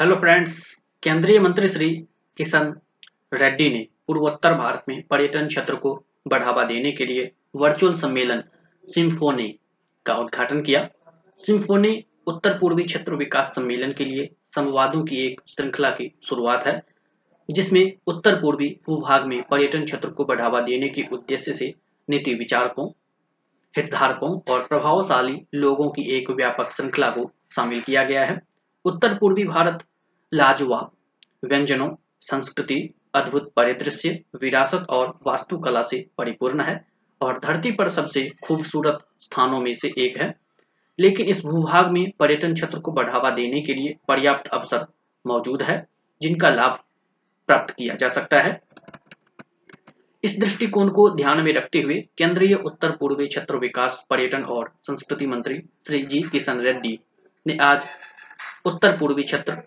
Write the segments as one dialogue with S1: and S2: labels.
S1: Hello friends केंद्रीय मंत्री श्री किशन रेड्डी ने पूर्वोत्तर भारत में पर्यटन क्षेत्र को बढ़ावा देने के लिए वर्चुअल सम्मेलन सिम्फोनी का उद्घाटन किया। सिम्फोनी उत्तर पूर्वी क्षेत्र विकास सम्मेलन के लिए संवादों की एक श्रृंखला की शुरुआत है, जिसमें उत्तर पूर्वी भूभाग में पर्यटन क्षेत्र को बढ़ावा देने के उद्देश्य से नीति विचारकों, हितधारकों और प्रभावशाली लोगों की एक व्यापक श्रृंखला को शामिल किया गया है। उत्तर पूर्वी भारत लाजवाब, व्यंजनों, संस्कृति, अद्भुत परिदृश्य, विरासत और वास्तुकला से परिपूर्ण है और धरती पर सबसे खूबसूरत स्थानों में से एक है। लेकिन इस भूभाग में पर्यटन क्षेत्र को बढ़ावा देने के लिए पर्याप्त अवसर मौजूद है, जिनका लाभ प्राप्त किया जा सकता है। इस दृष्टिकोण को ध्यान में रखते हुए केंद्रीय उत्तर पूर्वी क्षेत्र विकास, पर्यटन और संस्कृति मंत्री श्री जी किशन रेड्डी ने आज उत्तर पूर्वी क्षेत्र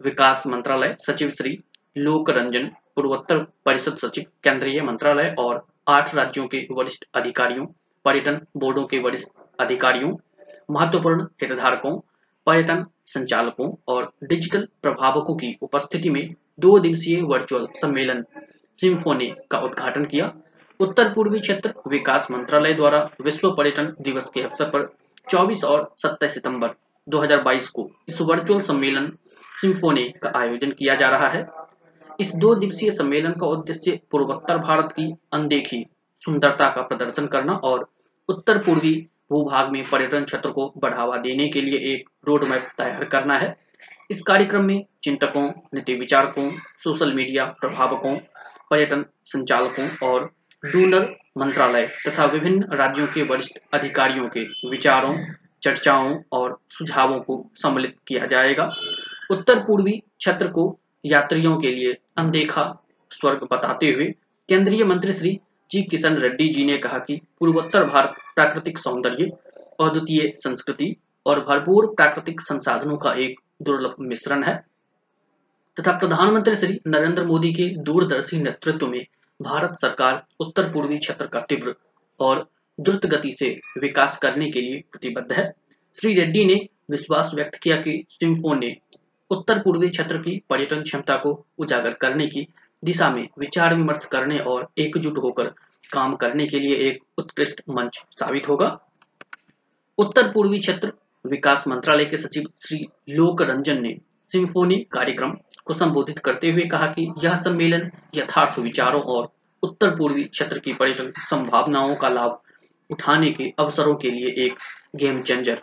S1: विकास मंत्रालय सचिव श्री लोक रंजन पूर्वोत्तर परिषद सचिव, केंद्रीय मंत्रालय और आठ राज्यों के वरिष्ठ अधिकारियों, पर्यटन बोर्डों के वरिष्ठ अधिकारियों, महत्वपूर्ण हितधारकों, पर्यटन संचालकों और डिजिटल प्रभावकों की उपस्थिति में दो दिवसीय वर्चुअल सम्मेलन सिम्फोनी का उद्घाटन किया। उत्तर पूर्वी क्षेत्र विकास मंत्रालय द्वारा विश्व पर्यटन दिवस के अवसर पर 24 और 27 सितंबर 2022 को इस वर्चुअल सम्मेलन सिम्फोनी का आयोजन किया जा रहा है। इस दो दिवसीय सम्मेलन का उद्देश्य पूर्वोत्तर भारत की अनदेखी, सुंदरता का प्रदर्शन करना और उत्तर पूर्वी भूभाग में पर्यटन क्षेत्र को बढ़ावा देने के लिए एक रोड मैप तैयार करना है। इस कार्यक्रम में चिंतकों नीति विचारकों सोशल मीडिया प्रभावकों, पर्यटन संचालकों और डूनर मंत्रालय तथा विभिन्न राज्यों के वरिष्ठ अधिकारियों के विचारों, चर्चाओं और सुझावों को सम्मिलित किया जाएगा। उत्तर पूर्वी क्षेत्र को यात्रियों के लिए अनदेखा स्वर्ग बताते हुए केंद्रीय मंत्री श्री जी किशन रेड्डी जी ने कहा कि पूर्वोत्तर भारत प्राकृतिक सौंदर्य, अद्वितीय संस्कृति और भरपूर प्राकृतिक संसाधनों का एक दुर्लभ मिश्रण है। तथा प्रधानमंत्री श्री नरेंद्र मोदी के दूरदर्शी नेतृत्व में भारत सरकार उत्तर पूर्वी क्षेत्र का तीव्र और द्रुत गति से विकास करने के लिए प्रतिबद्ध है। श्री रेड्डी ने विश्वास व्यक्त किया कि सिम्फोन ने उत्तर पूर्वी क्षेत्र की पर्यटन क्षमता को उजागर करने की दिशा में विचार विमर्श करने और एकजुट होकर काम करने के लिए एक उत्कृष्ट मंच साबित होगा। उत्तर पूर्वी क्षेत्र विकास मंत्रालय के सचिव श्री लोक रंजन ने सिम्फोनी कार्यक्रम को संबोधित करते हुए कहा कि यह सम्मेलन यथार्थ विचारों और उत्तर पूर्वी क्षेत्र की पर्यटन संभावनाओं का लाभ उठाने के अवसरों के लिए एक गेम चेंजर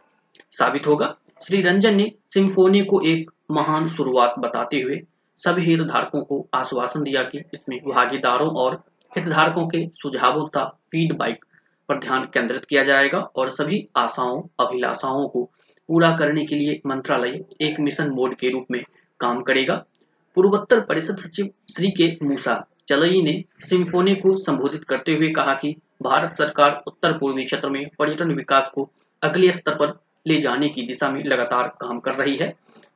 S1: साबित होगा। श्री रंजन ने सिम्फोनी को एक महान शुरुआत बताते हुए सभी हितधारकों को आश्वासन दिया कि इसमें भागीदारों और हितधारकों के सुझावों तथा फीडबैक पर ध्यान केंद्रित किया जाएगा और सभी आशाओं, अभिलाषाओं को पूरा करने के लिए मंत्रालय एक मिशन मोड के रूप में काम करेगा। पूर्वोत्तर परिषद सचिव श्री के मूसा चलई ने सिम्फोनी को संबोधित करते हुए कहा कि भारत सरकार उत्तर पूर्वी क्षेत्र में पर्यटन विकास को अगले स्तर पर ले जाने की दिशा में लगातार काम कर रही है।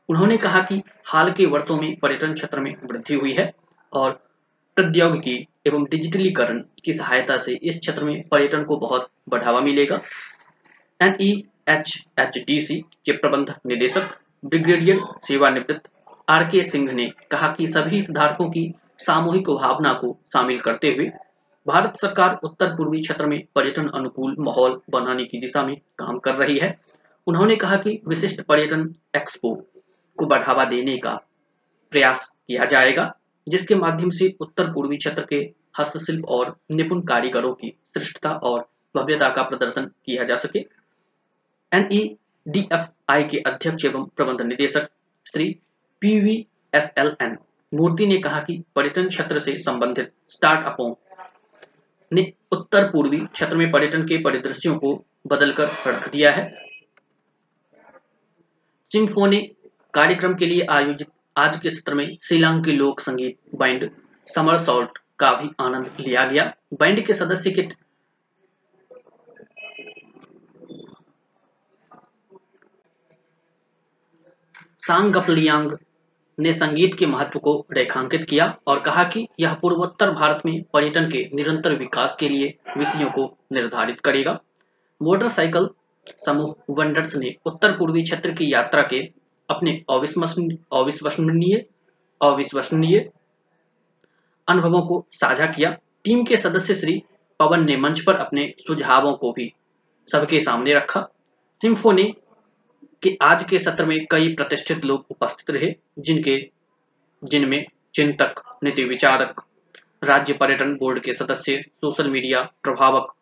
S1: उन्होंने कहा कि हाल के वर्षों में पर्यटन क्षेत्र में वृद्धि हुई है और प्रौद्योगिकी एवं डिजिटलीकरण की सहायता से इस क्षेत्र में पर्यटन को बहुत बढ़ावा मिलेगा। N E H H D C के प्रबंध निदेशक ब्रिगेडियर सेवानिवृत्त आर के सिंह ने कहा कि सभी हितधारकों की सामूहिक भावना को शामिल करते हुए भारत सरकार उत्तर पूर्वी क्षेत्र में पर्यटन अनुकूल माहौल बनाने की दिशा में काम कर रही है। उन्होंने कहा कि विशिष्ट पर्यटन एक्सपो को बढ़ावा देने का प्रयास किया जाएगा, जिसके माध्यम से उत्तर पूर्वी क्षेत्र के हस्तशिल्प और निपुण कारीगरों की श्रेष्ठता और भव्यता का प्रदर्शन किया जा सके। एनईडीएफआई के अध्यक्ष एवं प्रबंध निदेशक श्री पीवीएसएलएन मूर्ति ने कहा कि पर्यटन क्षेत्र से संबंधित स्टार्टअपों ने उत्तर पूर्वी क्षेत्र में पर्यटन के परिदृश्यों को बदलकर रख दिया है। सिम्फोनी कार्यक्रम के लिए आयोजित आज के सत्र में शिलांग की लोक संगीत बैंड समर सॉल्ट का भी आनंद लिया गया। बैंड के सदस्य के सांगपलियांग ने संगीत के महत्व को रेखांकित किया और कहा कि यह पूर्वोत्तर भारत में पर्यटन के निरंतर विकास के लिए विषयों को निर्धारित करेगा। मोटरसाइकिल समूह वंडर्स ने उत्तर पूर्वी क्षेत्र की यात्रा के अपने अविश्वसनीय अविश्वसनीय अनुभवों को साझा किया। टीम के सदस्य श्री पवन ने मंच पर अपने सुझावों को भी सबके सामने रखा। सिम्फोनी के आज के सत्र में कई प्रतिष्ठित लोग उपस्थित रहे, जिनके, जिनमें चिंतक नीति विचारक राज्य पर्यटन बोर्ड के सदस्य, सोशल मीडिया प्रभावक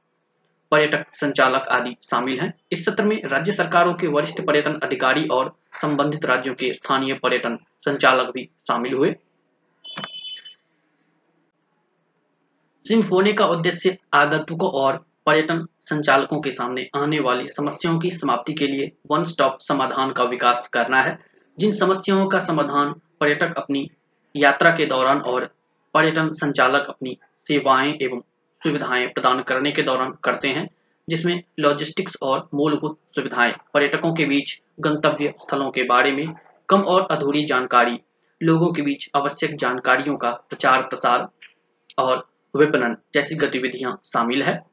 S1: पर्यटक संचालक आदि शामिल हैं। इस सत्र में राज्य सरकारों के वरिष्ठ पर्यटन अधिकारी और संबंधित राज्यों के स्थानीय पर्यटन संचालक भी शामिल हुए। सिम्फोनी का उद्देश्य आगंतुकों और पर्यटन संचालकों के सामने आने वाली समस्याओं की समाप्ति के लिए वन स्टॉप समाधान का विकास करना है। जिन समस्याओं का समाधान पर्यटक अपनी यात्रा के दौरान और पर्यटन संचालक अपनी सेवाएँ एवं सुविधाएँ प्रदान करने के दौरान करते हैं, जिसमें लॉजिस्टिक्स और मूलभूत सुविधाएँ, पर्यटकों के बीच गंतव्य स्थलों के बारे में कम और अधूरी जानकारी, लोगों के बीच आवश्यक जानकारियों का प्रचार प्रसार और विपणन जैसी गतिविधियाँ शामिल है।